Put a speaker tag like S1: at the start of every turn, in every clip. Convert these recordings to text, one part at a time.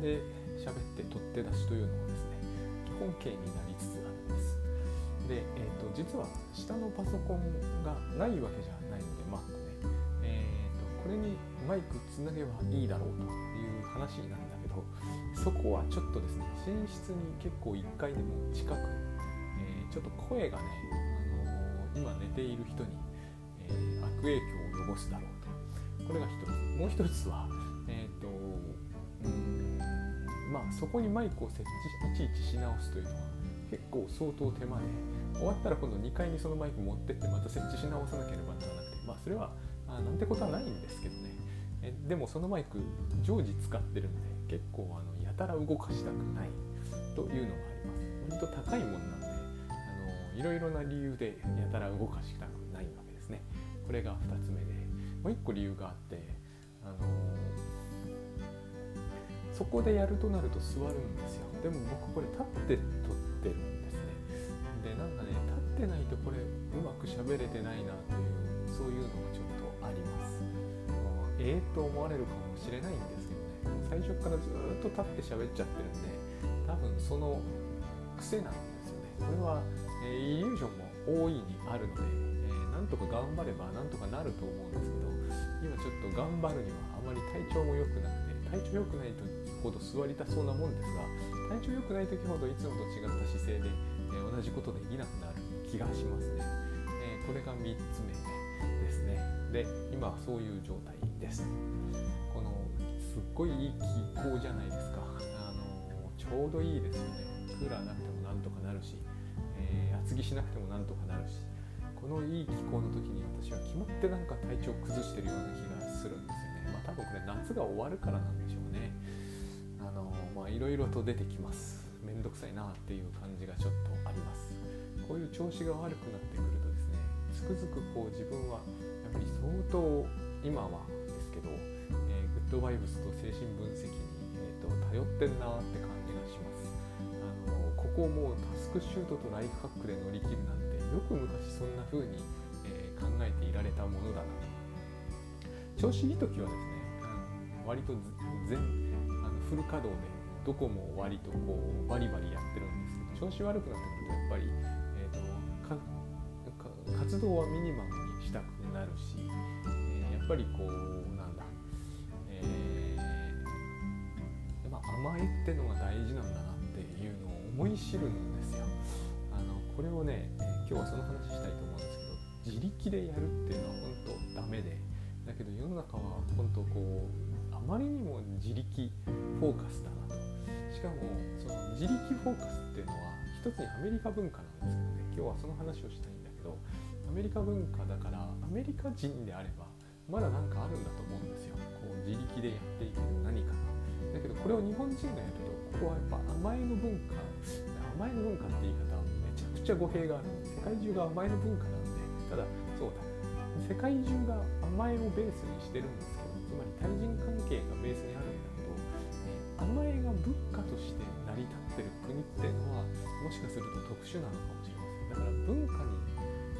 S1: で喋って取って出しというのはですね基本形になりつつあるんです。で、えーと、実は下のパソコンがないわけじゃないので Mac ね、えーと、これにマイクつなげばいいだろうという話なんだけどそこはちょっとですね寝室に結構1回でも近く、えー、ちょっと声がね、あのー、今寝ている人に、えー、悪影響を及ぼすだろうとこれが一つ。もう一つはまあそこにマイクを設置いちいちし直すというのは結構相当手間で終わったら今度2階にそのマイク持ってってまた設置し直さなければならなくて。まあそれはあなんてことはないんですけどねえでもそのマイク常時使ってるんで結構あのやたら動かしたくない。というのがあります。割と高いもんなんであのいろいろな理由でやたら動かしたくないわけですね。これが2つ目で。もう1個理由があってあのそこでやるとなると座るんですよ。でも僕これ立って撮ってるんですね。でなんかね立ってないとこれうまく喋れてないなというそういうのがちょっとあります。ええー、と思われるかもしれないんですけどね。最初からずっと立って喋っちゃってるんで多分その癖なんですよね。これは、えー、イリュージョンも大いにあるので、えー、なんとか頑張ればなんとかなると思うんですけど今ちょっと頑張るにはあまり体調も良くなくて体調良くない時ほど座りたそうなもんですが体調良くない時ほどいつもと違った姿勢で、えー、同じことできなくなる気がしますね、えー、これが3つ目ですね。で今はそういう状態です。このすっごいいい気候じゃないですか。あのちょうどいいですよね。クーラーなくてもなんとかなるし、えー、厚着しなくてもなんとかなるし。このいい気候の時に私は決まってなんか体調崩してるような気がするんですよね。まあ多分これ夏が終わるからなんでしょうね。のまあいろいろと出てきます。めんどくさいなっていう感じがちょっとあります。こういう調子が悪くなってくるとですねつくづくこう自分はやっぱり相当今はですけど、えー、グッドバイブスと精神分析に、えーと、頼ってんなって感じがします。あのここもうタスクシュートとライフハックで乗り切るなんてよく昔そんな風に、えー、考えていられたものだなと。調子いい時はですね、割と全あのフル稼働でどこも割とこうバリバリやってるんですけど調子悪くなってくるとやっぱり、えーと活動はミニマムにしたくなるし、えー、やっぱりこうなんだ、えー、まあ、甘えってのが大事なんだなっていうのを思い知るんですよ。あのこれをね、えー、今日はその話したいと思うんですけど自力でやるっていうのは本当ダメでだけど世の中は本当こうまりにも自力フォーカスだなとしかもその自力フォーカスっていうのは一つにアメリカ文化なんですけどね今日はその話をしたいんだけどアメリカ文化だか。らアメリカ人であればまだ何かあるんだと思うんですよ。こう自力でやっていける何かがだけどこれを日本人がやるとここはやっぱ甘えの文化甘えの文化って言い方はめちゃくちゃ語弊がある世界中が甘えの文化なんでただそうだ世界中が甘えをベースにしてるんですつまり対人関係がベースにあるんだけど、え甘えが文化として成り立ってる国っていうのはもしかすると特殊なのかもしれませんだから文化に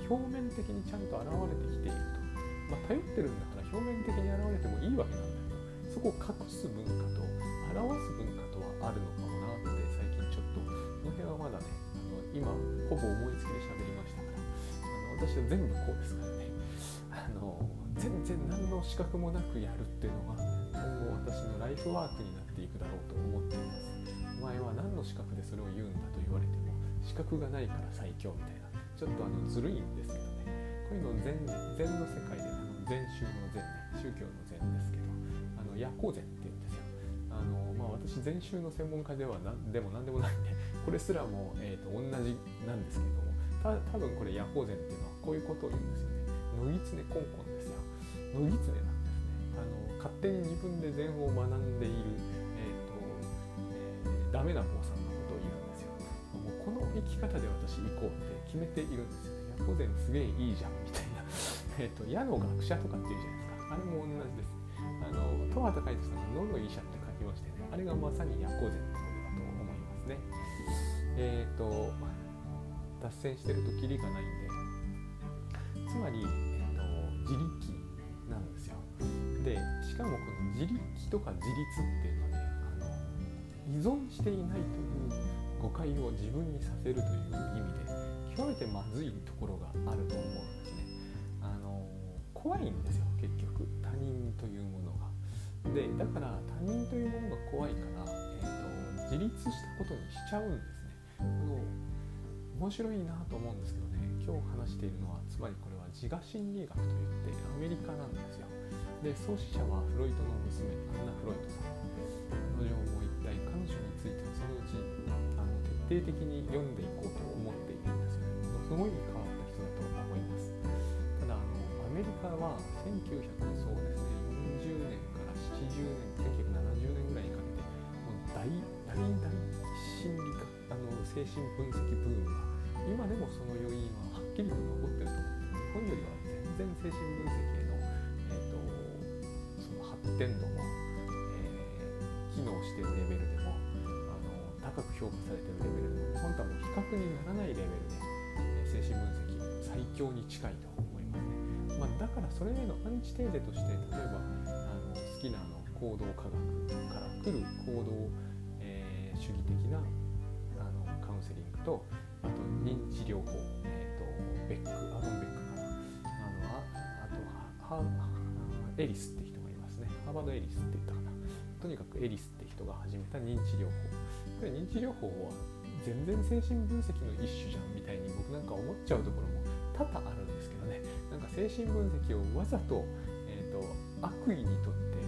S1: 表面的にちゃんと現れてきていると、まあ、頼ってるんだから表面的に現れてもいいわけなんだけどそこを隠す文化と表す文化とはあるのかもなって最近ちょっとこの辺はまだねあの今ほぼ思いつきで喋りましたからあの私は全部こうですからねあの全然何の資格もなくやるっていうのが今後私のライフワークになっていくだろうと思っています。お前は何の資格でそれを言うんだと言われても資格がないから最強みたいな。ちょっとあのずるいんですけどねこういうの禅禅の世界であの禅宗の禅ね宗教の禅ですけどあの夜行禅っていうんですよ。あの、まあ、私禅宗の専門家ではなでも何でもないんでこれすらも、えーと、同じなんですけどもた多分これ夜行禅っていうのはこういうことを言うんですよね。野狐コンコンです。よ野狐なんですねあの勝手に自分で禅を学んでいる、えーとえー、ダメな坊さんのことを言うんですよもうこの生き方で私行こうって決めているんですよね。ヤコゼンすげえいいじゃんみたいな。えと、矢の学者とかっていうじゃないですか。あれも同じです。あの、戸畑海人さんが野の医者って書きましてね、あれがまさにヤコゼンってことだと思いますね。えっ、ー、と、脱線してるとキリがないんで、つまり、えーと、自力自力とか自立っていうのはね、あの依存していないという誤解を自分にさせるという意味で極めてまずいところがあると思うんですね。あの怖いんですよ結局他人というものが。でだから他人というものが怖いから、えーと、自立したことにしちゃうんですね。面白いなと思うんですけどね。今日話しているのはつまりこれは自我心理学といってアメリカなんですよ。で創始者はフロイトの娘アンナ・フロイトさん。彼女も一体彼女についてはそのうちあの徹底的に読んでいこうと思っているんですよ。ねすごい変わった人だと思います。ただあのアメリカは1900そうですね40年から70年1970年ぐらいにかけてもう大大大心理学あの精神分析ブームが今でもその要因ははっきりと残ってると思って日本よりは全然精神分析への、えーと、その発展度も機能してるレベルでもあの高く評価されてるレベルでも本当はもう比較にならないレベルで、え精神分析最強に近いと思いますね、まあ、だからそれへのアンチテーゼとして例えばあの好きなあの行動科学から来る行動、えー、主義的なあのカウンセリングとあと認知療法、えーと、ベックアドン・ベックかな。あのああとはエリスって人がいますね。ハーバード・エリスって言ったかな。とにかくエリスって人が始めた認知療法。これ認知療法は全然精神分析の一種じゃんみたいに僕なんか思っちゃうところも多々あるんですけどね。なんか精神分析をわざと,、えーと、悪意にとって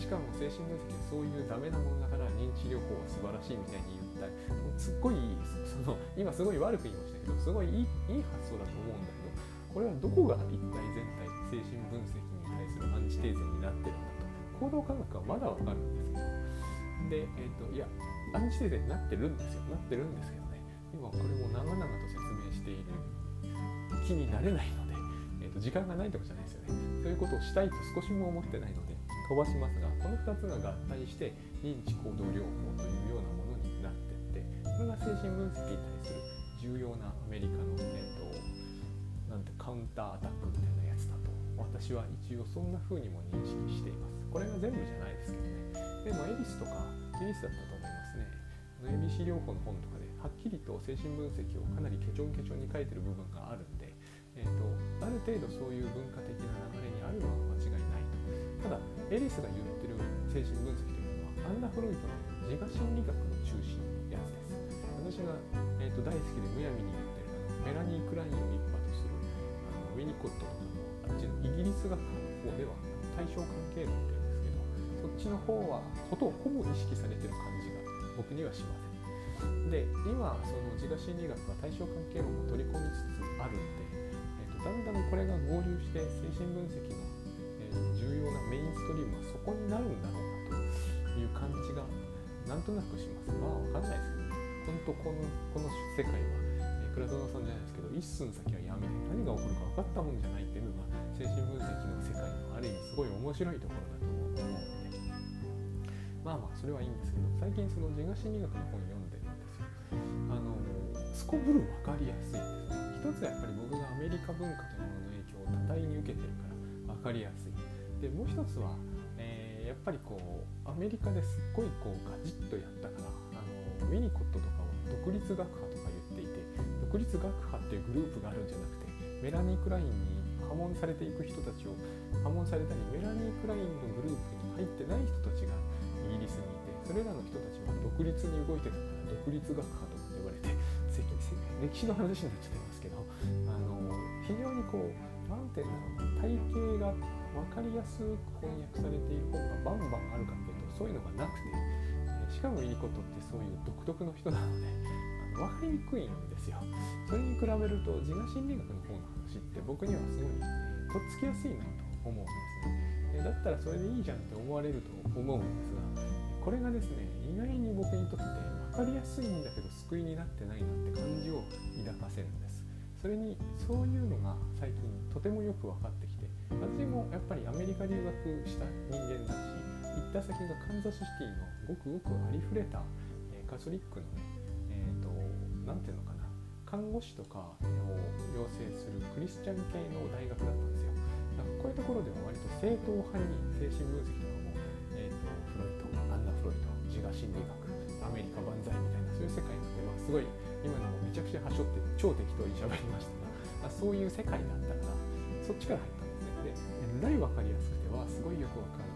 S1: しかも精神分析はそういうダメなものだから認知療法は素晴らしいみたいに言ったすっごいその今すごい悪く言いましたけどすごいいいいい発想だと思うんだけどこれはどこが一体全体精神分析に対するアンチテーゼになってるんだと。行動科学はまだわかるんですけど。で、えーと、いやアンチテーゼになってるんですよ。なってるんですけどね。今これも長々と説明している。気になれないので、えーと、時間がないってことじゃないですよね。そういうことをしたいと少しも思ってないので飛ばしますがこの2つが合体して認知行動療法というようなものれが精神分析に対する重要なアメリカの、えーと、なんてカウンターアタックみたいなやつだと私は一応そんな風にも認識しています。これが全部じゃないですけどね。でもエリスとかエリスだったと思いますね。ABC 療法の本とかではっきりと精神分析をかなりケチョンケチョンに書いてる部分があるんで、えーと、ある程度そういう文化的な流れにあるのは間違いないと。ただエリスが言ってる精神分析というのはアンナ・フロイトの自我心理学の中心私が、えーと、大好きでむやみに言ってるあのメラニー・クラインを一派とするあのウィニコットとかのあっちのイギリス学の方では対象関係論って言うんですけどそっちの方はことをほぼ意識されてる感じが。僕にはしませんで今その自我心理学は対象関係論を取り込みつつあるんで、えーと、だんだんこれが合流して精神分析の、えー、重要なメインストリームはそこになるんだろうなという感じがなんとなくします。まあわかんないですけど。ね本当このこの世界は倉園さんじゃないですけど一寸先は闇で何が起こるか分かったもんじゃないっていうのが精神分析の世界のある意味すごい面白いところだと思うのでまあまあそれはいいんですけど最近その自我心理学の本読んでるんですよあのすこぶる分かりやすいですね。一つはやっぱり僕がアメリカ文化というものの影響を多大に受けてるから分かりやすい。でもう一つは、えー、やっぱりこうアメリカですっごいこうガジッとやったからウィニコットとかを独立学派とか言っていて独立学派っていうグループがあるんじゃなくてメラニー・クラインに破門されていく人たちを破門されたりメラニー・クラインのグループに入ってない人たちがイギリスにいてそれらの人たちは独立に動いてたから独立学派とかって言われて歴史の話になっちゃってますけどあの非常にこう何て言うんだろう体系が分かりやすく翻訳されている本がバンバンあるかっていうとそういうのがなくてしかもウィニコットってそういう独特の人なのであの分かりにくいんですよ。それに比べると自我心理学の方の話って僕にはすごい、とっつきやすいなと思うんですね。だったらそれでいいじゃんって思われると思うんですがこれがですね意外に僕にとって分かりやすいんだけど救いになってないなって感じを抱かせるんです。それにそういうのが最近とてもよく分かってきて私もやっぱりアメリカ留学した人間だし行った先がカンザスシティのごくごくありふれた、えカソリックのねえ、ー、と何ていうのかな看護師とかを養成するクリスチャン系の大学だったんですよ。こういうところでは割と正統派に精神分析とかも、えーと、フロイトアンナ・フロイト自我心理学アメか万歳みたいなそういう世界なんで、まあ、すごい今のもめちゃくちゃはしょって超適当に喋りました。が、まあ、そういう世界だったからそっちから入ったんですね。でえらい分かりやすくてはすごいよくわかる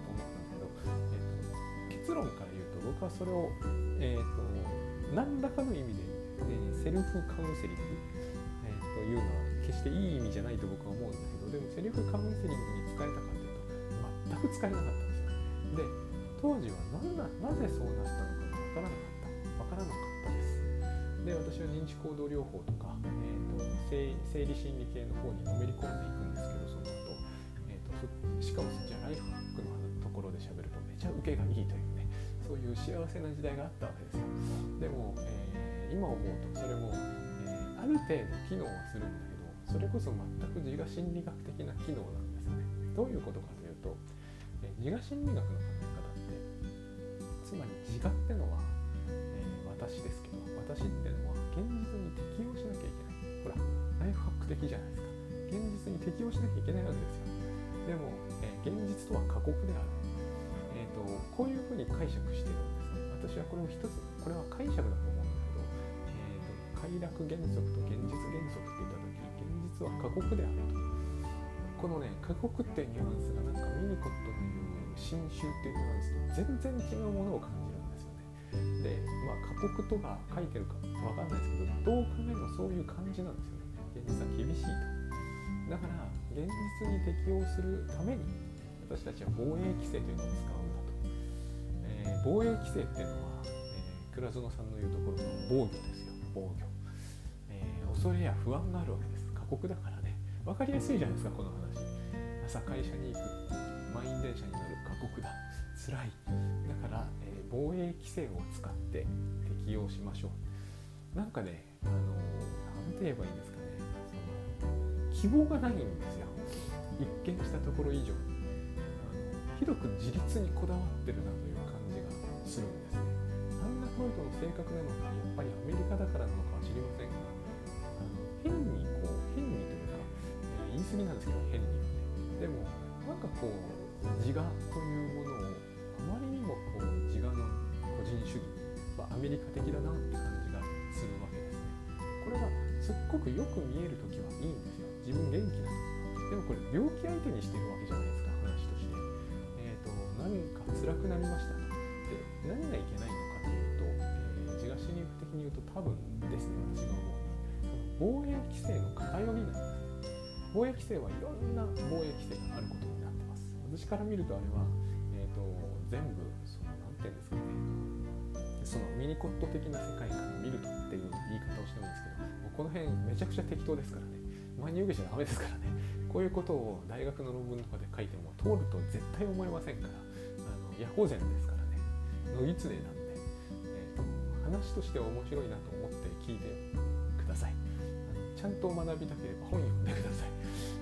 S1: 結論から言うと僕はそれを、えーと、何らかの意味で、えー、セルフカウンセリング、えー、というのは決していい意味じゃないと僕は思うんだけどでもセルフカウンセリングに使えたかというと全く使えなかったんですよで当時は何ななぜそうなったのかが分からなかった分からなかったですで私は認知行動療法とか、えーと、生理心理系の方にのめり込んでいくんですけどその後、えーと、しかもそっちはライフハックのところで喋るとめちゃ受けがいいというそういう幸せな時代があったわけですよ。でも、えー、今思うとそれも、えー、ある程度機能はするんだけどそれこそ全く自我心理学的な機能なんですよね。どういうことかというと、えー、自我心理学の考え方ってつまり自我ってのは、え私ですけど私ってのは現実に適応しなきゃいけない。ほらライフハック的じゃないですか。現実に適応しなきゃいけないわけですよ。でも、え、現実とは過酷である、とこういうふうに解釈してるんですね。私はこれを一つこれは解釈だと思うんだけど、えーと、快楽原則と現実原則って言った時現実は過酷であると。このね過酷ってニュアンスがなんかミニコットの言う新種っていうニュアンスと全然違うものを感じるんですよね。で、まあ、過酷とか書いてるかわかんないですけどどう考えてもそういう感じなんですよね。現実は厳しいと。だから現実に適応するために私たちは防衛規制というのを使う、防衛規制っていうのは、えー、倉園さんの言うところの防御ですよ。防御、えー、恐れや不安があるわけです。過酷だからね。分かりやすいじゃないですかこの話。朝会社に行く満員電車に乗る過酷だ。辛い。だから、え防衛規制を使って適用しましょう。なんかねあの何て言えばいいんですかね。その希望がないんですよ。一見したところ以上に。ひどく自立にこだわってるなというするんですねアンナ・フロイトの性格なのかやっぱりアメリカだからなのかは知りませんがあの変にこう変にというか、えー、言い過ぎなんですけど変にはねでもなんかこう自我というものをあまりにもこう自我の個人主義はアメリカ的だなって感じがするわけですね。これはすっごくよく見える時はいいんですよ。自分元気な時は。でもこれ病気相手にしてるわけじゃないですか話として。えっ、ー、と何か辛くなりましたと。何がいけないのかというと、えー、自我心理学的に言うと多分ですね私が思うに防衛規制の偏りなんです。防衛規制はいろんな防衛規制があることになってます。私から見るとあれは、えーと、全部その何て言うんですかねそのミニコット的な世界観を見るとっていう言い方をしてるんですけどこの辺めちゃくちゃ適当ですからね真に受けちゃダメですからねこういうことを大学の論文とかで書いても通ると絶対思えませんからあのヤホーゼンですからのぎつねなんで、えーと、話としては面白いなと思って聞いてください。あのちゃんと学びたければ本読んでください。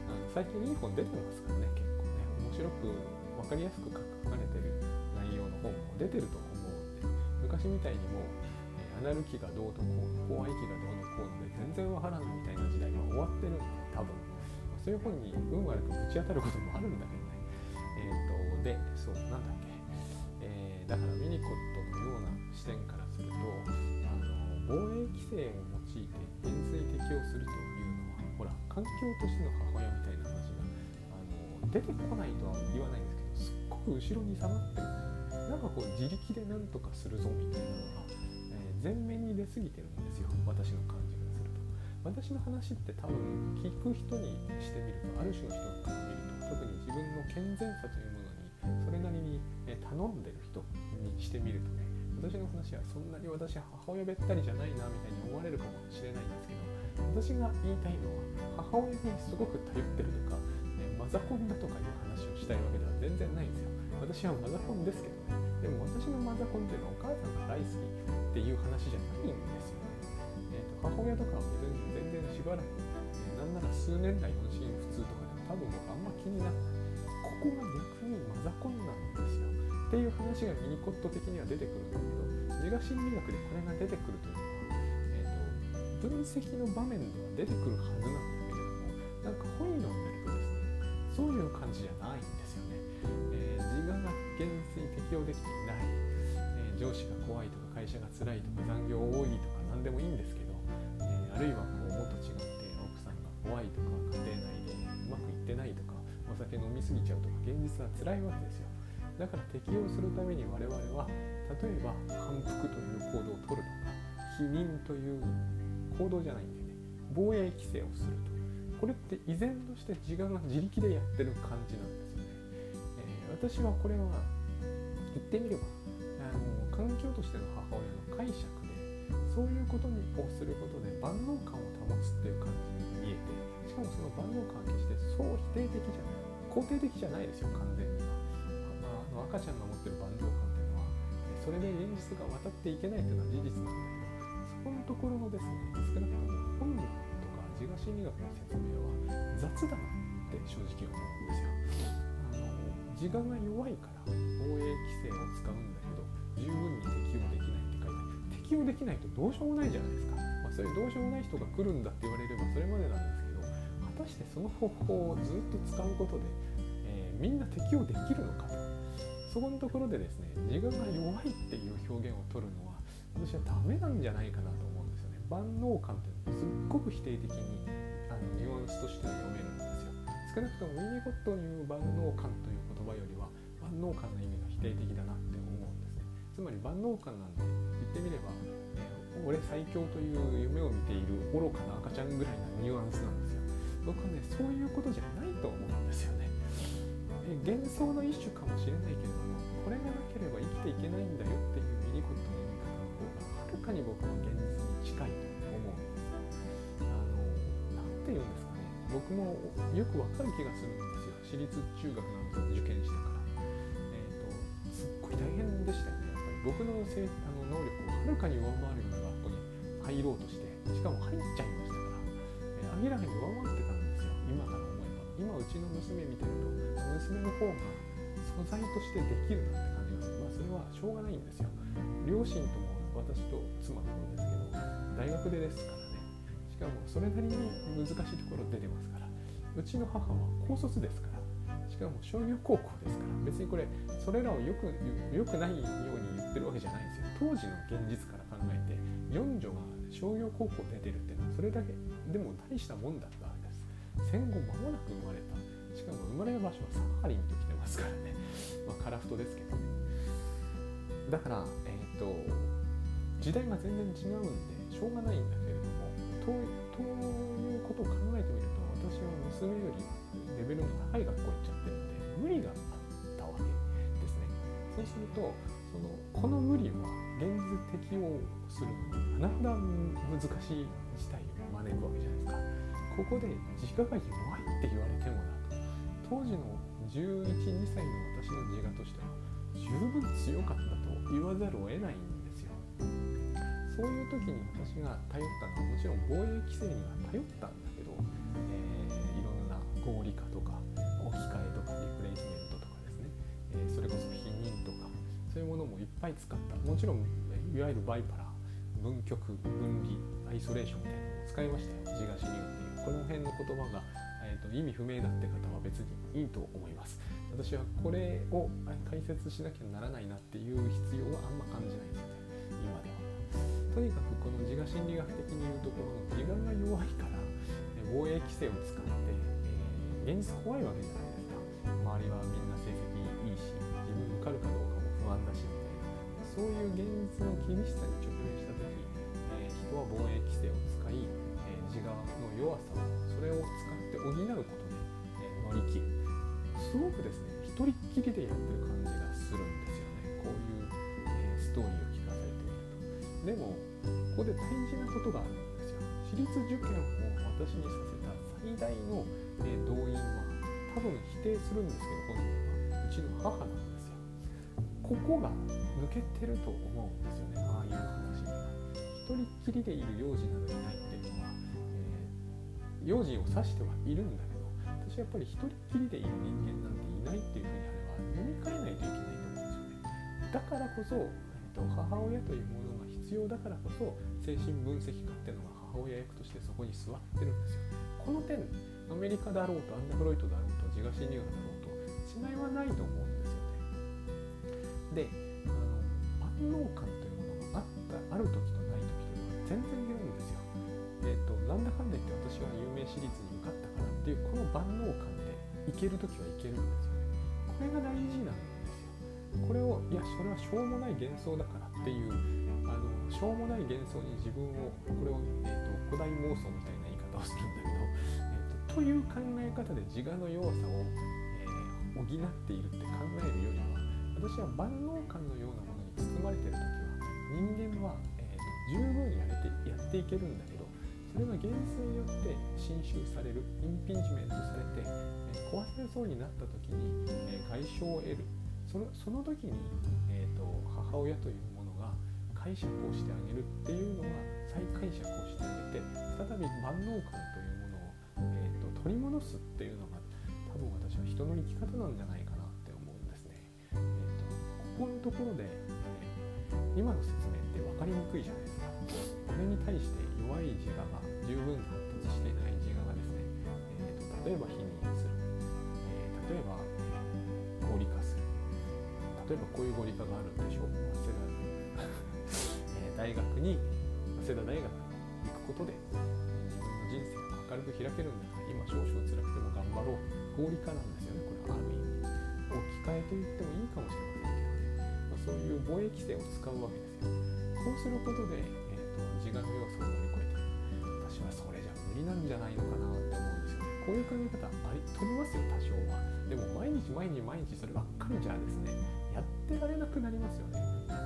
S1: あの最近いい本出てますからね結構ね面白く分かりやすく書かれてる内容の本も出てると思うんで昔みたいにもう、えアナルキがどうとこう公愛機がどうのこうので全然わからんみたいな時代は終わってるんで多分そういう本に運悪くぶち当たることもあるんだけどね。えっ、ー、とでそうなんだっけ、だからミニコットのような視点からするとあの防衛規制を用いて減衰適用するというのはほら環境としての母親みたいな話があの出てこないとは言わないんですけどすっごく後ろに下がってる。んですなんかこう自力で何とかするぞみたいなのが、えー、前面に出過ぎてるんですよ。私の感じがすると。私の話って多分聞く人にしてみるとある種の人から見ると特に自分の健全さというものにそれなりに、頼んでる人にしてみるとね私の話はそんなに私母親べったりじゃないなみたいに思われるかもしれないんですけど私が言いたいのは母親にすごく頼ってるとか、えマザコンだとかいう話をしたいわけでは全然ないんですよ。私はマザコンですけどね。でも私のマザコンっていうのはお母さんが大好きっていう話じゃないんですよね、えーと、母親とかは別に全然しばらく、え、なんなら数年来のシーン普通とかでも多分僕あんま気にならない。ここが逆にマザコンなんですよ。っていう話がミニコット的には出てくるんだけど自我心理学でこれが出てくるというのは、えーと、分析の場面では出てくるはずなんだけれどもなんか本読んでるとですね。そういう感じじゃないんですよね、えー、自我が減衰適用できていない、えー、上司が怖いとか会会社が辛いとか残業多いとか何でもいいんですけど、えー、あるいはこうもっと違って奥さんが怖いとか家庭内でうまくいってないとかお酒飲みすぎちゃうとか現実は辛いわけですよ。だから適応するために我々は例えば反復という行動をとるとか否認という行動じゃないんでね。防衛規制をするとこれって依然として自我が自力でやってる感じなんですよね、えー、私はこれは言ってみればあの環境としての母親の解釈でそういうことにをすることで万能感を保つっていう感じに見えてしかもその万能感は決してそう否定的じゃない。肯定的じゃないですよ完全には、の赤ちゃんが持ってる万能感っていうのはそれで現実が渡っていけないっていうのは事実なんだけどそこのところのですね少なくとも本人とか自我心理学の説明は雑だなって正直思うんですよ。あの自我が弱いから防衛規制を使うんだけど十分に適用できないって書いて適用できないとどうしようもないじゃないですか、まあ、そういうどうしようもない人が来るんだって言われればそれまでなんですけど果たしてその方法をずっと使うことで、えー、みんな適用できるのかと。そこのところでですね自我が弱いっていう表現を取るのは私はダメなんじゃないかなと思うんですよね。万能感っていうのはすっごく否定的にあのニュアンスとしては読めるんですよ。少なくともウィニコットに言う万能感という言葉よりは万能感の意味が否定的だなって思うんですね。つまり万能感なんて言ってみれば、えー、俺最強という夢を見ている愚かな赤ちゃんぐらいなニュアンスなんですよ。僕はねそういうことじゃないと思うんですよね。幻想の一種かもしれないけれどこれがなければ生きていけないんだよっていうミニコットの言い方の方がはるかに僕は現実に近いと思うんですあの何て言うんですかね僕もよくわかる気がするんですよ私立中学なんて受験したからえっ、ー、とすっごい大変でしたよね。やっぱり僕のせあの能力をはるかに上回るような学校に入ろうとしてしかも入っちゃいましたから、えー、明らかに上回ってたんですよ。今から思えば。今うちの娘見てると娘の方が素材としてできるなって感じがするまあそれはしょうがないんですよ。両親とも私と妻の方ですけど大学でですからね。しかもそれなりに難しいところ出てますから。うちの母は高卒ですから。しかも商業高校ですから。別にこれそれらをよくよくないように言ってるわけじゃないんですよ。当時の現実から考えて四女が商業高校出てるっていうのはそれだけでも大したもんだった戦後間もなく生まれた。しかも生まれる場所はサハリンと来てますからね。まあカラフトですけどね。だからえっ、ー、と時代が全然違うんでしょうがないんだけれどもとということを考えてみると私は娘よりレベルの高い学校行っちゃってるんで無理があったわけですね。そうするとそのこの無理は現実適応するのに甚だ難しい事態を招くわけじゃないですか。ここで自我が弱いって言われてもなと。当時の11、2歳の私の自我としては十分強かったと言わざるを得ないんですよ。そういう時に私が頼ったのはもちろん防衛規制には頼ったんだけど、えー、いろんな合理化とか置き換えとかリプレイスメントとかですね、えー、それこそ否認とかそういうものもいっぱい使った。もちろんいわゆるバイパラ分極分離アイソレーションみたいなのを使いましたよ。自我心理学っていう。この辺の言葉が、と、意味不明だって方は別にいいと思います。私はこれを解説しなきゃならないなっていう必要はあんま感じないんですね今では。とにかくこの自我心理学的に言うところの自我が弱いから防衛規制を使って、えー、現実怖いわけじゃないですか。周りはみんな成績いいし自分受かるかどうかも不安だしみたいな。そういう現実の厳しさに直面した時、えー、人は防衛規制を使い自我の弱さそれを使って補うことで、え乗り切るすごくですね一人っきりでやってる感じがするんですよねこういう、えストーリーを聞かされてみるとでもここで大事なことがあるんですよ私立受験を私にさせた最大の、え動員は多分否定するんですけど本人はうちの母なんですよここが抜けてると思うんですよね。ああいう話には。一人っきりでいる幼児などいない。用心を指してはいるんだけど私はやっぱり一人っきりでいる人間なんていないっていうふうにあれば読み替えないといけないと思うんですよね。だからこそ、えっと、母親というものが必要だからこそ精神分析家っていうのが母親役としてそこに座ってるんですよ。この点アメリカだろうとアンダフロイトだろうと自我心理学だろうと違いはないと思うんですよね。であの万能感というものがあって方ある時とない時とでは全然違うんですよ。えーと、なんだかんだ言って私は有名私立に受かったからっていうこの万能感でいける時はいけるんですよね。これが大事なんですよ。これをいやそれはしょうもない幻想だからっていうあのしょうもない幻想に自分をこれを、えーと、古代妄想みたいな言い方をするんだけど、えーと、という考え方で自我の弱さを、えー、補っているって考えるよりは私は万能感のようなものに包まれてる時は人間は、えー、十分やれてやっていけるんだけどそれが現実によって侵襲されるインピンジメントされて、え、壊されそうになった時に、え、外傷を得るそのその時に、えーと、母親というものが解釈をしてあげるっていうのが再解釈をしてあげて再び万能感というものを、えーと、取り戻すっていうのが多分私は人の生き方なんじゃないかなって思うんですねここのところでえ、今の説明って分かりにくいじゃないですか。これに対して弱い自我が十分発達していない自我がですね、えーと、例えば否認する、えー、例えば、え、合理化する例えばこういう合理化があるんでしょう。早稲田、えー、大学に早稲田大学に行くことで自分の人生を明るく開けるんだから今少々辛くても頑張ろう。合理化なんですよねこれある意味置き換えと言ってもいいかもしれませんけどね。まそういう貿易性を使うわけですよ。こうすることで、えーと、自我の要素を乗り越えて私はそれじゃ無理なんじゃないのかなって思うんですよね。こういう考え方あり取りますよ多少は。でも毎日毎日毎日そればっかりじゃですねやってられなくなりますよね。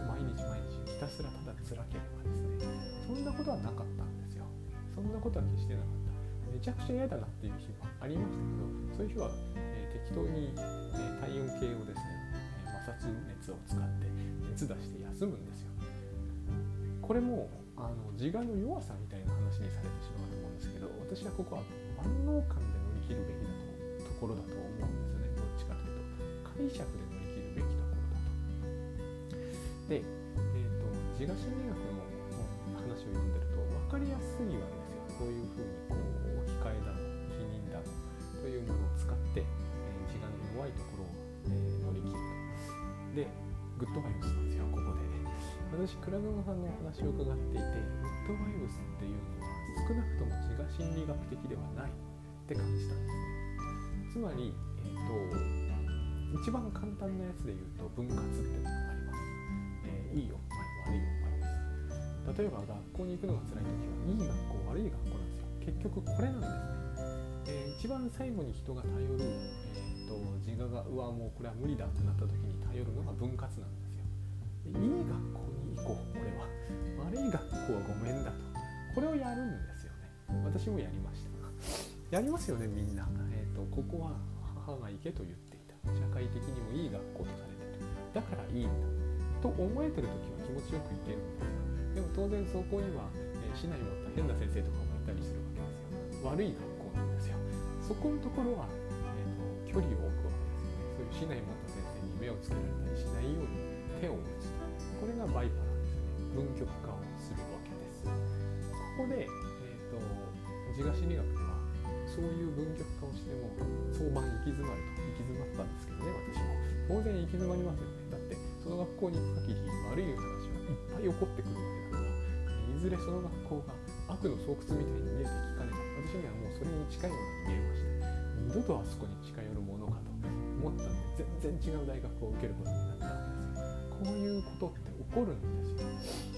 S1: 毎日毎日ひたすらただ辛ければですねそんなことはなかったんですよ。そんなことは決してなかった。めちゃくちゃ嫌だなっていう日はありましたけどそういう日は、えー、適当に、えー、体温計をですね摩擦熱を使って熱出して休むんですよ。これもあの自我の弱さみたいな話にされてしまうと思うんですけど私はここは万能感で乗り切るべきだとところだと思うんですねどっちかというと解釈で乗り切るべきところだと。で、えーと、自我心理学の話を読んでると分かりやすいわけですよこういうふうにこう置き換えだの否認だのというものを使って、えー、自我の弱いところを、えー、乗り切ると。でグッドバイブスなんですよここで私倉園さんのお話を伺っていてグッドバイブスっていうのは少なくとも自我心理学的ではないって感じたんですね。つまり、えーと、一番簡単なやつで言うと分割っていうのがあります、えー、いいよ悪いよです例えば学校に行くのが辛い時はいい学校悪い学校なんですよ。結局これなんですね、えー、一番最後に人が頼る、えーと自我がうわもうこれは無理だってなった時に頼るのが分割なんですよ。いい学悪い学校はごめんだと。これをやるんですよね。私もやりました。やりますよねみんな、えーと、ここは母が行けと言っていた。社会的にもいい学校とされてる。だからいいんだと思えてる時は気持ちよく行けるんですよでも当然そこには、えー、市内に持った変な先生とかもいたりするわけですよ。悪い学校なんですよ。そこのところはえー、と距離を置くわけですよ。ねそういう市内の先生に目をつけられたりしないように手を打つこれがバイパラーですね。分極化をここで、えーと、自我心理学ではそういう分極化をしても早晩行き詰まると行き詰まったんですけどね私も。当然行き詰まりますよね。だってその学校に行く限り悪い話はいっぱい起こってくるわけだからいずれその学校が悪の巣窟みたいに見えてきかねば私にはもうそれに近いように見えました。二度とあそこに近寄るものかと思ったんで全然違う大学を受けることになったわけですよこういうことって起こるんですよ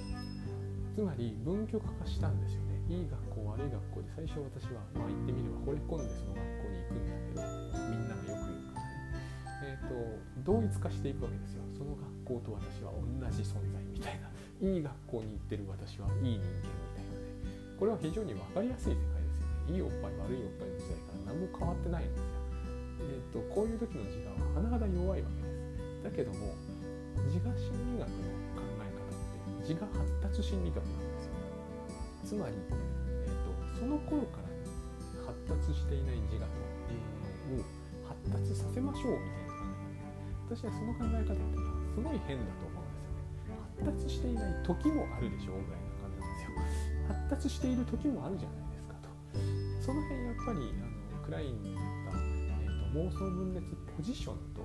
S1: つまり分極化したんですよね。いい学校悪い学校で最初私はまあ言ってみれば惚れ込んでその学校に行くんだけどみんながよく言うからね。えっ、ー、と同一化していくわけですよ。その学校と私は同じ存在みたいな。いい学校に行ってる私はいい人間みたいなね。これは非常に分かりやすい世界ですよね。いいおっぱい悪いおっぱいの時代から何も変わってないんですよ。えーと、こういう時の自我は甚だ弱いわけです。だけども自我心理学の自我発達心理学なんですよ。つまり、えーと、その頃から発達していない自我というものを発達させましょうみたいな考え方私はその考え方ってすごい変だと思うんですよね。発達していない時もあるでしょうぐらいな感じなんですよ。発達している時もあるじゃないですかと。その辺やっぱりあのクラインが、えーと、妄想分裂ポジションと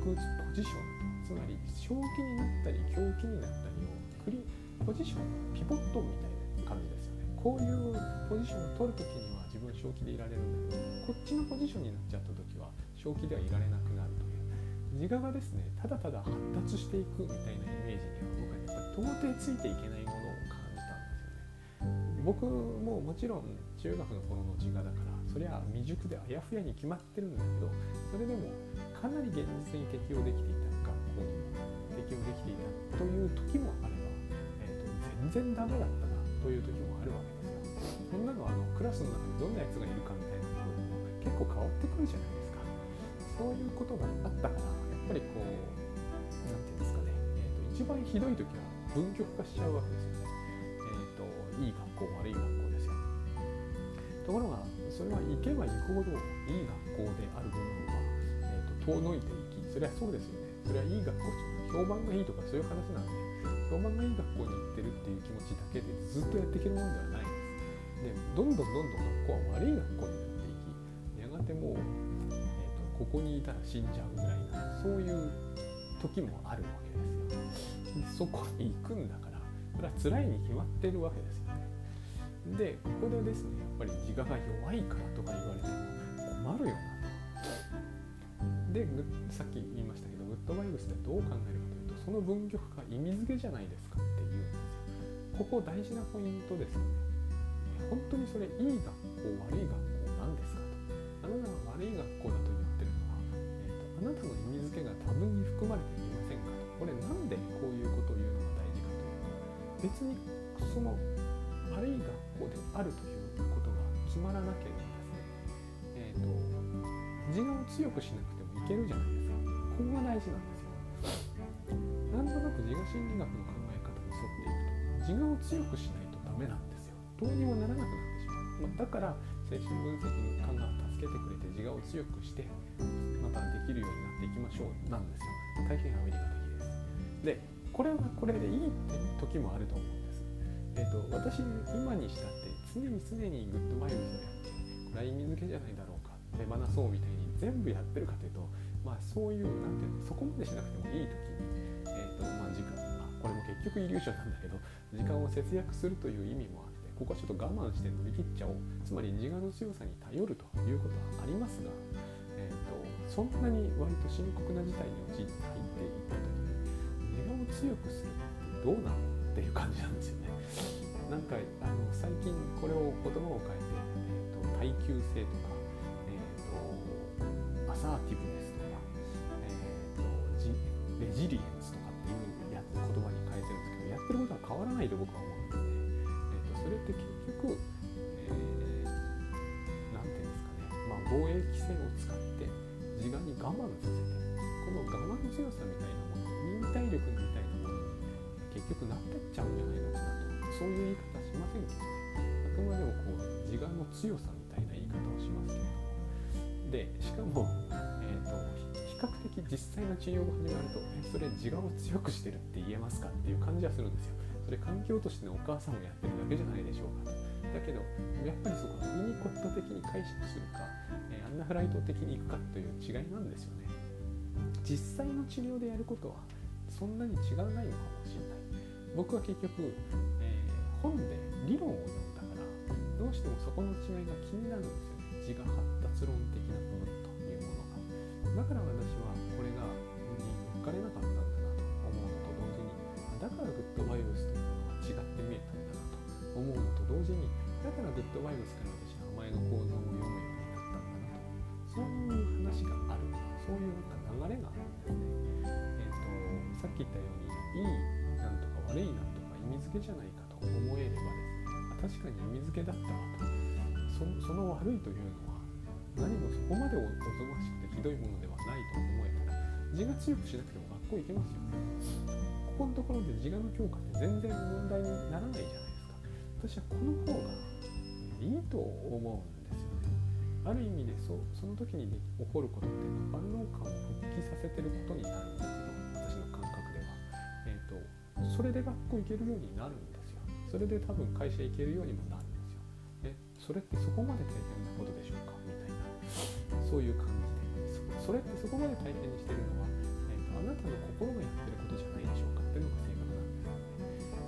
S1: 抑うつポジションとつまり正気になったり狂気になったりを繰りポジションピボットみたいな感じですよね。こういうポジションを取るときには自分正気でいられるんだけどこっちのポジションになっちゃった時は正気ではいられなくなるという。自我がですね。ただただ発達していくみたいなイメージには僕はやっぱり到底ついていけないものを感じたんですよね。僕ももちろん中学の頃の自我だからそりゃ未熟であやふやに決まってるんだけどそれでもかなり現実に適応できていた学校にも適応できていたという時もあれば、えーと、全然ダメだったなという時もあるわけですよ。そんなのあのクラスの中にどんなやつがいるかみたいなものでも結構変わってくるじゃないですか。そういうことがあったからやっぱりこう何て言うんですかね、えーと、一番ひどい時は分極化しちゃうわけですよね。えーと、いい学校悪い学校ですよ。ところがそれは行けば行くほどいい学校である部分は、えーと、遠のいていきそれはそうですよねそれはいい学校評判がいいとかそういう話なんで評判がいい学校に行ってるっていう気持ちだけでずっとやっていけるもんではないですでどんどんどんどん学校は悪い学校になっていきやがてもう、えーと、ここにいたら死んじゃうぐらいなそういう時もあるわけですよそこに行くんだからそれは辛いに決まってるわけですよねでここでですねやっぱり自我が弱いからとか言われても困るよなでさっき言いましたけどグッドバイブスでどう考えるかというとその分極化意味付けじゃないですかここ大事なポイントですよね。本当にそれいい学校悪い学校なんですかと。あなたが悪い学校だと言ってるのは、えーと、あなたの意味付けが多分に含まれていませんかと。これなんでこういうことを言うのが大事かというと別にその悪い学校であるということが決まらなければですね、えーと、自我を強くしなくてもいけるじゃないですか。ここが大事なんですよ。なんとなく自我心理学の考え方に沿っていくと自我を強くしないとダメなんですよ。どうにもならなくなってしまう、まあ、だから精神分析の科が助けてくれて自我を強くしてまたできるようになっていきましょうなんですよ。大変アメリカ的です。でこれはこれでいいって時もあると思うえーと、私今にしたって常に常にグッドバイブスをやってこれは意味付けじゃないだろうか手放そうみたいに全部やってるかというとまあそういうなんていうのそこまでしなくてもいい時結局イリューションなんだけど時間を節約するという意味もあってここはちょっと我慢して乗り切っちゃおうつまり自我の強さに頼るということはありますが、えーと、そんなに割と深刻な事態に陥って入っていった時に自我を強くするってどうなのっていう感じなんですよね。なんかあの最近これを言葉を変えて、えーと、耐久性とか、えーと、アサーティブネスとか、えーと、ジレジリエンスとかってることは変わらないと僕は思うんですね。えー、とそれって結局、えー、なんていうんですかね、まあ、防衛規制を使って自我に我慢させてこの我慢強さみたいなもの忍耐力みたいなものに結局なってっちゃうんじゃないのかなとそういう言い方しませんけどあくまでもこう自我の強さみたいな言い方をしますけれどもでしかも、えーと、実際の治療が始まるとえそれ自我を強くしてるって言えますかっていう感じはするんですよ。それ環境としてのお母さんがやってるだけじゃないでしょうか。だけどやっぱりそこはイニコット的に解釈するか、えー、アンナフライト的にいくかという違いなんですよね。実際の治療でやることはそんなに違わないのかもしれない。僕は結局、え本で理論を読んだからどうしてもそこの違いが気になるんですよね。自我発達論的な部分というものが。だから私はこれがに乗っかれなかったんだなと思うのと同時にだからグッドバイブスというものが違って見えたんだなと思うのと同時にだからグッドバイブスから私は前の講座を読むようになったんだなと。そういう話があるそういうなんか流れがあるんですね。えーと、さっき言ったようにいいなんとか悪いなんとか意味付けじゃないかと思えればですね確かに意味付けだったわと。そその悪いというのは何もそこまでおぞましくてひどいものではないと思えたら字が強くしなくても学校行けますよね。ここのところで自我の強化って全然問題にならないじゃないですか。私はこの方がいいと思うんですよね。ある意味でそその時に起こることっていうのは万能感を復帰させてることになるんだけど私の感覚では、えーと、とそれで学校行けるようになるんですよ。それで多分会社行けるようにもなるんですよ。えそれってそこまで大変なことでしょうか？みたいな。そういう感じ。それってそこまで大変にしてるのは、えーと、あなたの心がやってることじゃないでしょうかっていうのが正確なんですよね。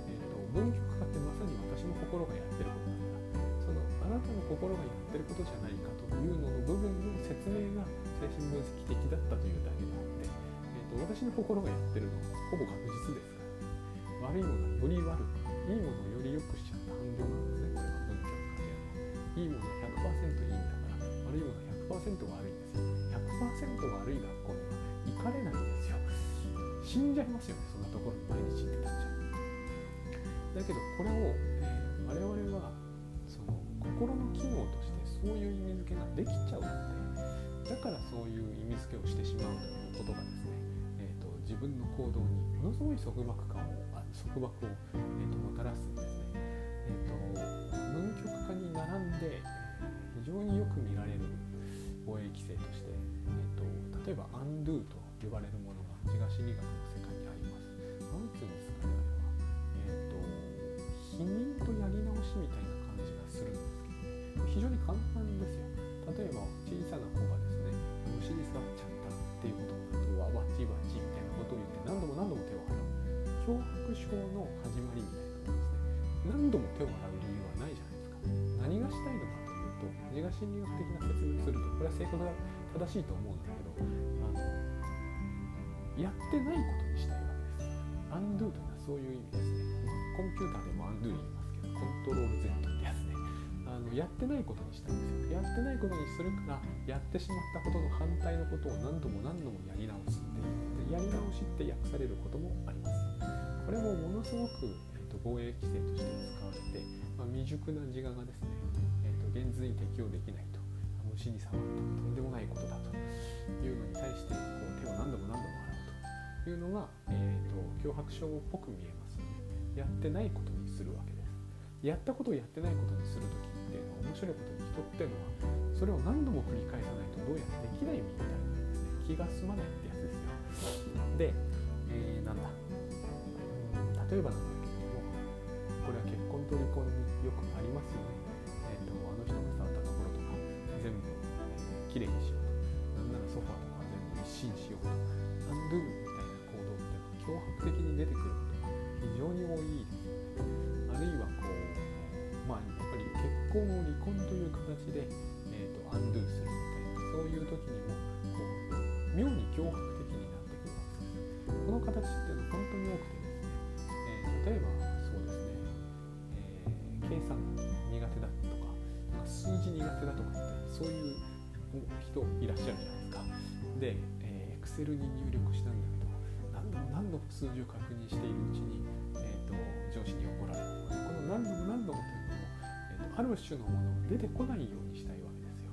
S1: えーと、分極化ってまさに私の心がやってることだからそのあなたの心がやってることじゃないかというのの部分の説明が精神分析的だったというだけであって、えーと、私の心がやってるのはほぼ確実ですから、ね、悪いものはより悪くいいものをより良くしちゃった反動なんですねこれは分極化というのはいいものは100%いいんだから悪いものは100%悪いんですよ。100%悪い学校には行かれないんですよ。死んじゃいますよねそんなところに毎日行ってたんじゃだけどこれを、えー、我々はその心の機能としてそういう意味付けができちゃうのでだからそういう意味付けをしてしまうということがですね、えーと、自分の行動にものすごい束縛感を束縛を、えーと、もたらすんですね。えーと、文極化に並んで非常によく見られる防衛規制として、えー、と例えばアンドゥと呼ばれるものが自我心理学の世界にあります。何て言うんですかねあれは。えっ、と否認とやり直しみたいな感じがするんですけどね非常に簡単ですよ。例えば小さな子がですね虫に触っちゃったっていうことになるとわわちわちみたいなことを言って何度も何度も手を洗う脅迫症の始まりみたいなものですね何度も手を洗う心理学的な説明するとこれは正確だ正しいと思うんだけどあのやってないことにしたいわけです。アンドゥというのはそういう意味ですね。コンピューターでもアンドゥ言いますけど、コントロール Z ってやつね。あのやってないことにしたいんですよ。やってないことにするから、やってしまったことの反対のことを何度も何度もやり直すっていう。でやり直しって訳されることもあります。これもものすごく、えーと、防衛規制として使われて、まあ、未熟な自我がですね、現実に適用できないと。虫に触ったと。んでもないことだというのに対してこう手を何度も何度も洗うというのが、えーと、脅迫症っぽく見えますのでやってないことにするわけです。やったことをやってないことにする時っていうのは面白いことに人っていうのはそれを何度も繰り返さないとどうやらできないみたいなですね気が済まないってやつですよ。で、えー、なんだ。例えばなんだけれどもこれは結婚と離婚によくありますよね。全部きれいにしようと。なんならソファーとか全部一新しようと。アンドゥ脅迫的に出てくることが非常に多いです。あるいはこうまあやっぱり結婚を離婚という形で、えーと、アンドゥするみたいなそういう時にもこう妙に脅迫的になってくるわけです。この形っていうのは本当に多くてですね、えー、例えばそうですね、えー、計算苦手だとかなんか数字苦手だとかってそういう人いらっしゃるじゃないですか。で、えー、Excel に入力したんだけど何度も何度も数字を確認しているうちに、えーと、上司に怒られるこの何度も何度もというのも、えーと、ある種のものが出てこないようにしたいわけですよ。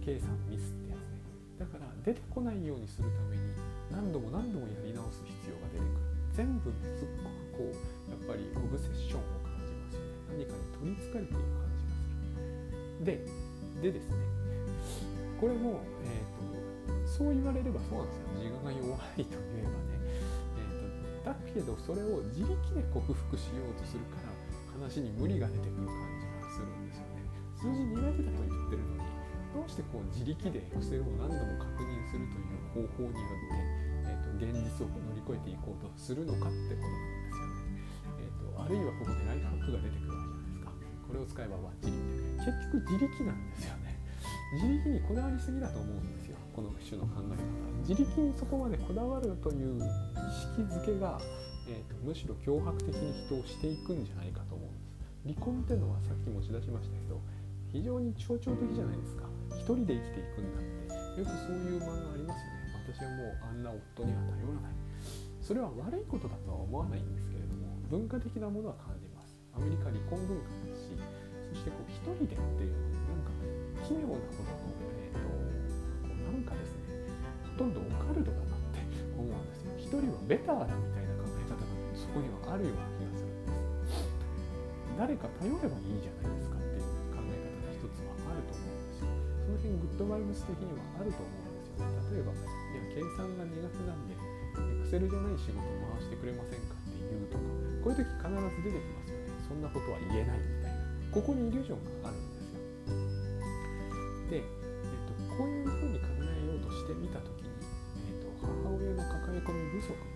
S1: 計算ミスってやつね。だから出てこないようにするために何度も何度もやり直す必要が出てくる。全部すっごくこうやっぱりオブセッションを感じますよね。何かに取りつかれている感ででですね。これも、えーと、そう言われればそうなんですよ。自我が弱いといえばね。えー、とだけどそれを自力で克服しようとするから話に無理が出てくる感じがするんですよね。数字苦手だと言ってるのにどうしてこう自力で不正を何度も確認するという方法によって、えーと、現実を乗り越えていこうとするのかってことなんですよね、えーと、あるいはここでライフハックが出てくるこれを使えばバッチリって結局自力なんですよね。自力にこだわりすぎだと思うんですよ。この種の考え方。自力にそこまでこだわるという意識づけが、えーと、むしろ脅迫的に人をしていくんじゃないかと思うんです。離婚っていうのはさっき持ち出しましたけど非常に象徴的じゃないですか。一人で生きていくんだって。よくそういう漫画ありますよね。私はもうあんな夫には頼らない。それは悪いことだとは思わないんですけれども文化的なものは感アメリカ離婚文化ですしそしてこう一人でっていうなんか奇妙なことのえー、とこうなんかですねほとんどオカルトだなって 思うんですよ。一人はベターだみたいな考え方がそこにはあるような気がするんです。誰か頼ればいいじゃないですかっていう考え方が一つはあると思うんですよ。その辺グッドバイブス的にはあると思うんですよね。例えばいや計算が苦手なんでエクセルじゃない仕事回してくれませんかって言うとかこういう時必ず出てきます。そんなことは言えないみたいな。ここにイリュージョンがあるんですよ。で、えっと、こういうふうに考えようとしてみた時に、えーと、母親の抱え込み不足。こ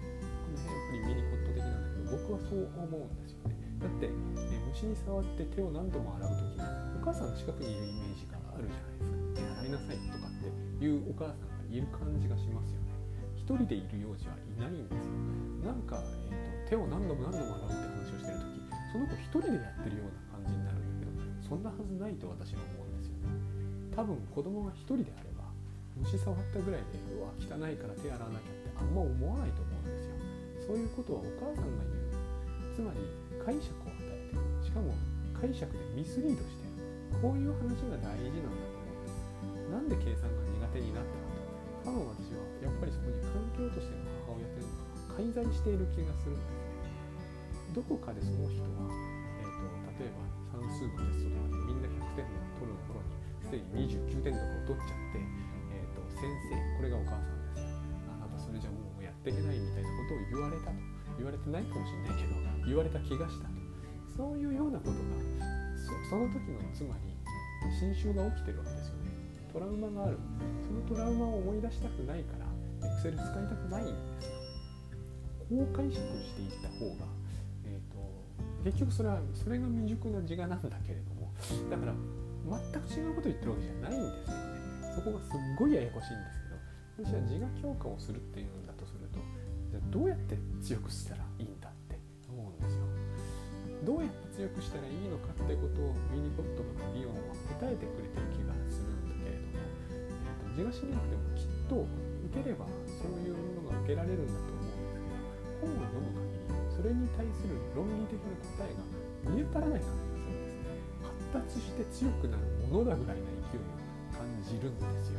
S1: の辺やっぱりミニコット的なんだけど僕はそう思うんですよね。だって、え虫に触って手を何度も洗う時にお母さんの近くにいるイメージがあるじゃないですか。手洗いなさいとかっていうお母さんがいる感じがしますよね。一人でいる幼児はいないんですよ。なんか、えーと、手を何度も何度も洗うって話をしてる時その子一人でやってるような感じになるんだけどそんなはずないと私は思うんですよね。多分子供が一人であれば虫触ったぐらいでうわ汚いから手洗わなきゃってあんま思わないと思うんですよ。そういうことはお母さんが言う。つまり解釈を与えてしかも解釈でミスリードしてこういう話が大事なんだと思うんです。なんで計算が苦手になったか。と多分私はやっぱりそこに環境としての母親というのが介在している気がするんですどこかでその人は、えーと、例えば算数のテストとかでみんな100点を取る頃にすでに29点とかを取っちゃって、えーと、先生これがお母さんです。あなたそれじゃもうやっていけないみたいなことを言われたと。言われてないかもしれないけど言われた気がしたと。そういうようなことがその時のつまり侵襲が起きてるわけですよね。トラウマがある。そのトラウマを思い出したくないからエクセル使いたくないんですよ。こう解釈していった方が、結局それはそれが未熟な自我なんだけれどもだから全く違うこと言ってるわけじゃないんですよね。そこがすっごいややこしいんですけど私は自我強化をするっていうんだとするとじゃあどうやって強くしたらいいんだって思うんですよ。どうやって強くしたらいいのかってことをウィニコットとかリオンは答えてくれてる気がするんだけれども、えーと、自我心理学でもきっと受ければそういうものが受けられるんだと本を読む限りそれに対する論理的な答えが見えたらない感じがするんですね発達して強くなるものだぐらいな勢いを感じるんですよ。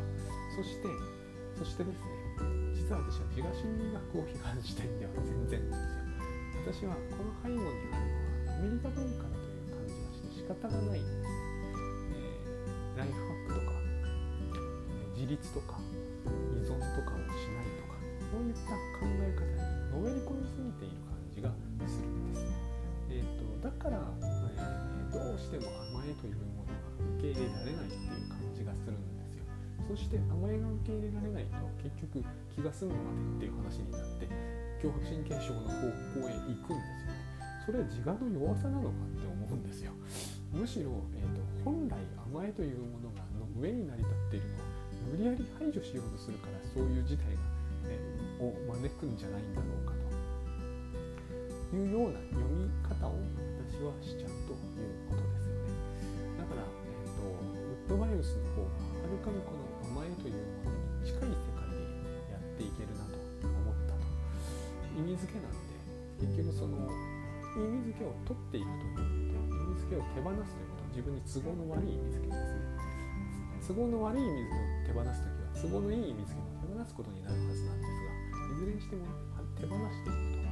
S1: そしてそしてですね実は私は自我心理学を批判してんでは全然ですよ。私はこの背後にあるのはアメリカ文化だという感じがして仕方がないんですね、えー、ライフハックとか自立とか依存とかをしないとかそういった考え方にのめり込みすぎている感じがするんです、えーと、だから、えー、どうしても甘えというものが受け入れられないっていう感じがするんですよ。そして甘えが受け入れられないと結局気が済むまでっていう話になって強迫神経症の方向へ行くんですよね。それは自我の弱さなのかって思うんですよ。むしろ、えーと、本来甘えというものがの上に成り立っているのを無理やり排除しようとするからそういう事態が、を招くんじゃないんだろうかと。いうような読み方を私はしちゃうということですよね。だから、えーと、ウッドバイウスの方がはるかにこの前というものに近い世界でやっていけるなと思ったと。意味付けなんで結局その意味付けを取っていくということ意味付けを手放すということ自分に都合の悪い意味付けですね。都合の悪い意味付けを手放す時は都合のいい意味付けも放すことになるはずなんですがいずれにしても手放していくと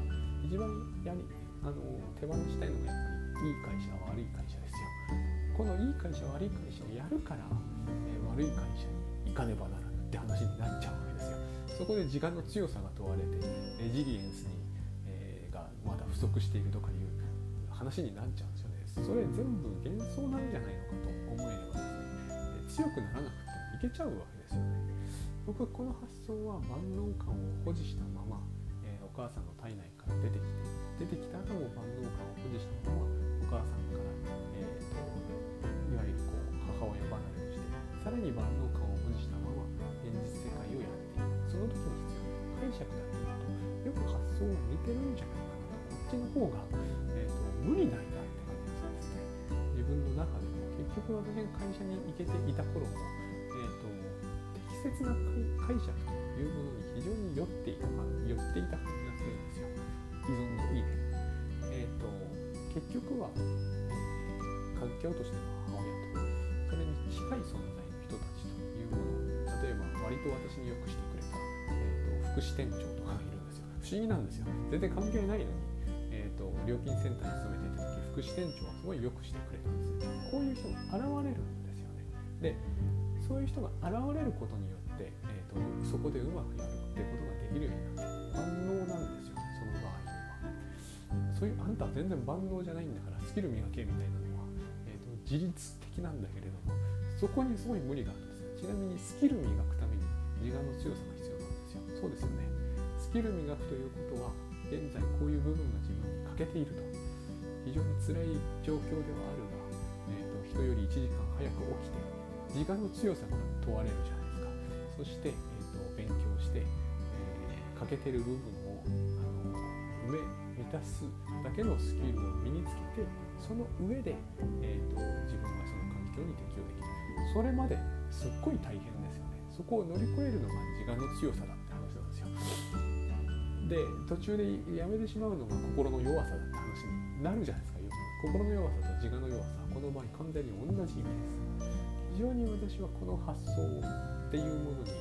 S1: 一番やりあの手放したいのがやっぱりいい会社悪い会社ですよこのいい会社悪い会社をやるから、えー、悪い会社に行かねばならぬって話になっちゃうわけですよそこで時間の強さが問われてレジリエンスに、えー、がまだ不足しているとかいう話になっちゃうんですよねそれ全部幻想なんじゃないのかと思えればですね強くならなくてもいけちゃうわけですよね。僕はこの発想は万能感を保持したまま、えー、お母さんの体内から出てきて出てきた後も万能感を保持したままお母さんから、えーと、いわゆるこう母親離れをしてさらに万能感を釈だっていうと。よく発想が似てるんじゃないかなと。こっちの方が、えーと、無理ないなって感じがするんですね。自分の中でも結局私が会社に行けていた頃も、切な解釈というものに非常に酔っていた寄っていた感じがするんですよ依存のいいねえっ、ー、と結局は、え、環境としての母親とそれに近い存在の人たちというものを例えば割と私によくしてくれた、えー、と福祉店長とかがいるんですよ不思議なんですよ全然関係ないのに、えーと、料金センターに勤めていた時福祉店長はすごいよくしてくれたんですよこういう人が現れるんですよねでそういう人が現れることによって、えーと、そこでうまくやるってことができるようになって万能なんですよその場合。にはそういうあんたは全然万能じゃないんだからスキル磨けみたいなのは、えーと、自律的なんだけれどもそこにすごい無理があるんですよ。ちなみにスキル磨くために自我の強さが必要なんですよ。そうですよね。スキル磨くということは現在こういう部分が自分に欠けていると。非常に辛い状況ではあるが、えーと、人より1時間早く起きて自我の強さが問われるじゃないですか。そして、えーと、勉強して、えー、欠けてる部分をあの埋め満たすだけのスキルを身につけてその上で、えーと、自分がその環境に適応できる。それまですっごい大変ですよね。そこを乗り越えるのが自我の強さだって話なんですよ。で途中でやめてしまうのが心の弱さだって話になるじゃないですか心の弱さと自我の弱さこの場合完全に同じ意味です。非常に私はこの発想っていうものに、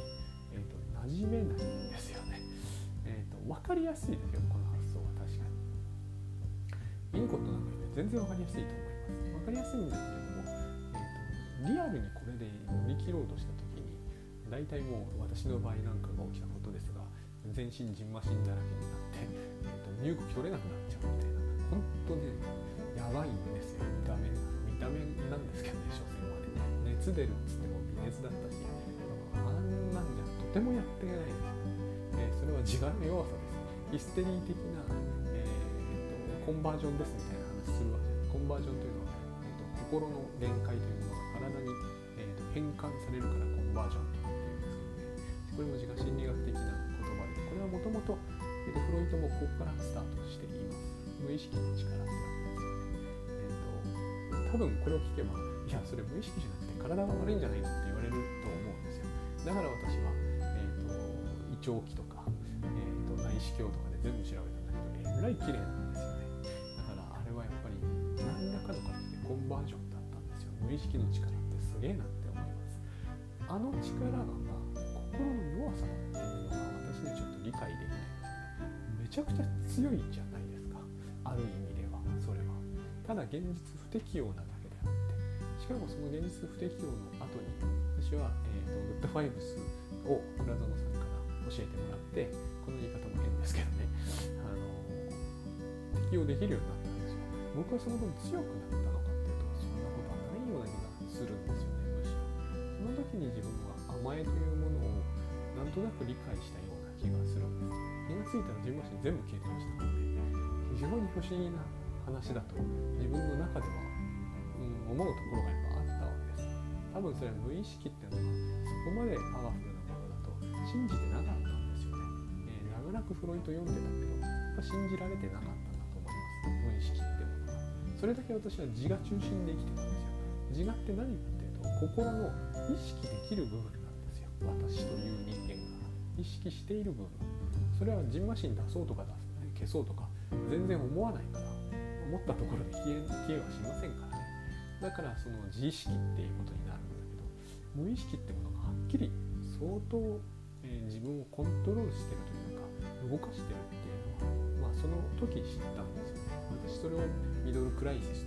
S1: えーと、馴染めないんですよね、えーと、分かりやすいですよこの発想は確かに。いいことなんだけど全然分かりやすいと思います。分かりやすいんだけれども、えーと、リアルにこれで乗り切ろうとした時に大体もう私の場合なんかが起きたことですが全身じんましんだらけになって、えー、と身動き取れなくなっちゃうみたいな。本当ねやばいんですよ。見た目見た目なんですけどね所詮はね。熱出るっつっても微熱だったしあんなんじゃとてもやっていけないです、えー、それは自我の弱さですヒステリー的な、えーと、コンバージョンですみたいな話するわけですコンバージョンというのは、えーと、心の限界というものが体に、えーと、変換されるからコンバージョンと言っていますけどねこれも自我心理学的な言葉でこれはもともとフロイトもここからスタートしています無意識の力ってわけですよね、えーと、多分これを聞けばいやそれ無意識じゃなくて体が悪いんじゃないのって言われると思うんですよ。だから私は、えーと、胃腸器とか、えーと、内視鏡とかで全部調べたんだけどえらい綺麗なんですよね。だからあれはやっぱり何らかの形でコンバージョンだったんですよ。無意識の力ってすげえなって思います。あの力が、心の弱さっていうのが私にはちょっと理解できないんですね。めちゃくちゃ強いじゃないですか。ある意味では。それは。ただ現実不適応なしかもその現実不適応の後に私は、えーと、グッドファイブスを倉園さんから教えてもらってこの言い方も変ですけどね、あの適応できるようになったんですよ。僕はその分強くなったのかっていうとそんなことはないような気がするんですよね。むしろ。その時に自分は甘えというものをなんとなく理解したような気がするんです気がついたら自分自身全部消えてましたので非常に不思議な話だと自分の中では、思うところがやっぱあったわけです。多分それは無意識っていうのがそこまでパワフルなものだと信じてなかったんですよね、えー、ラグナク・フロイト読んでたけどやっぱ信じられてなかったんだと思います。無意識ってものが。それだけ私は自我中心で生きてたんですよ。自我って何かっていうと心の意識できる部分なんですよ。私という人間が意識している部分。それはジンマシン出そうとか出す消そうとか全然思わないから思ったところで消え消えはしませんから。だからその自意識っていうことになるんだけど無意識ってものがはっきり相当、えー、自分をコントロールしてるというか動かしてるっていうのは、まあ、その時知ったんですよね。私それをミドルクライシス